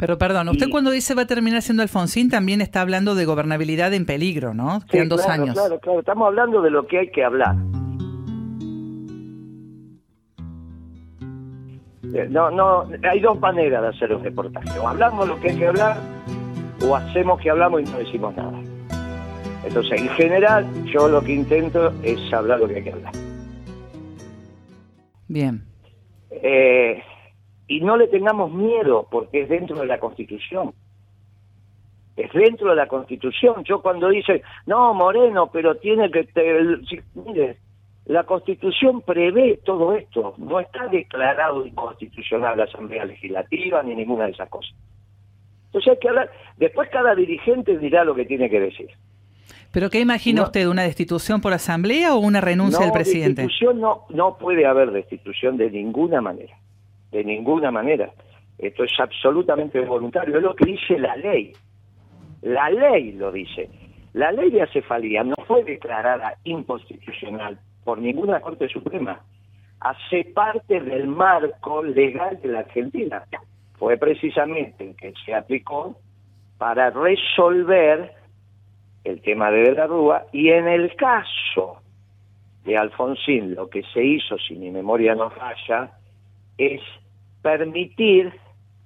Pero perdón, usted cuando dice va a terminar siendo Alfonsín también está hablando de gobernabilidad en peligro, ¿no? Quedan dos años. Claro, claro, estamos hablando de lo que hay que hablar. Eh, no, no, hay dos maneras de hacer un reportaje. O hablamos lo que hay que hablar, o hacemos que hablamos y no decimos nada. Entonces, en general, yo lo que intento es hablar lo que hay que hablar. Bien. Eh, y no le tengamos miedo, porque es dentro de la Constitución. Es dentro de la Constitución. Yo cuando dice, no, Moreno, pero tiene que... mire, la Constitución prevé todo esto. No está declarado inconstitucional la Asamblea Legislativa ni ninguna de esas cosas. Entonces hay que hablar. Después cada dirigente dirá lo que tiene que decir. ¿Pero qué imagina usted? ¿Una destitución por asamblea o una renuncia del presidente? Destitución no, no puede haber destitución de ninguna manera. De ninguna manera. Esto es absolutamente voluntario. Es lo que dice la ley. La ley lo dice. La ley de acefalía no fue declarada inconstitucional por ninguna Corte Suprema. Hace parte del marco legal de la Argentina. Fue precisamente el que se aplicó para resolver el tema de la Rúa y en el caso de Alfonsín lo que se hizo, si mi memoria no falla, es permitir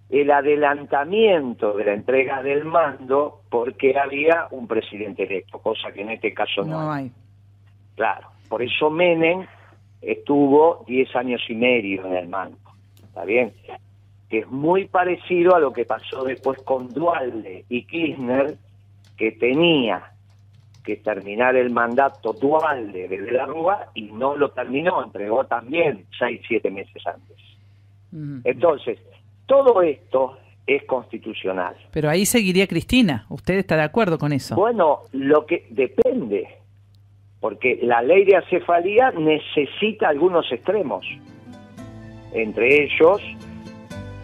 el adelantamiento de la entrega del mando porque había un presidente electo, cosa que en este caso no, hay. Claro. Por eso Menem estuvo 10 años y medio en el mando. ¿Está bien? Que es muy parecido a lo que pasó después con Dualde y Kirchner, que tenía que terminar el mandato Dualde de la Rúa y no lo terminó, entregó también 6, 7 meses antes. Entonces, todo esto es constitucional. Pero ahí seguiría Cristina. ¿Usted está de acuerdo con eso? Bueno, lo que depende porque la ley de acefalía necesita algunos extremos, entre ellos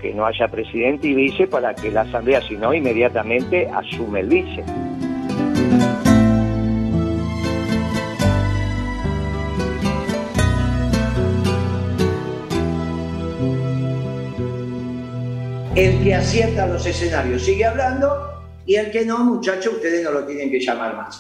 que no haya presidente y vice para que la Asamblea, si no, inmediatamente asume el vice. El que acierta los escenarios sigue hablando y el que no, muchachos, ustedes no lo tienen que llamar más.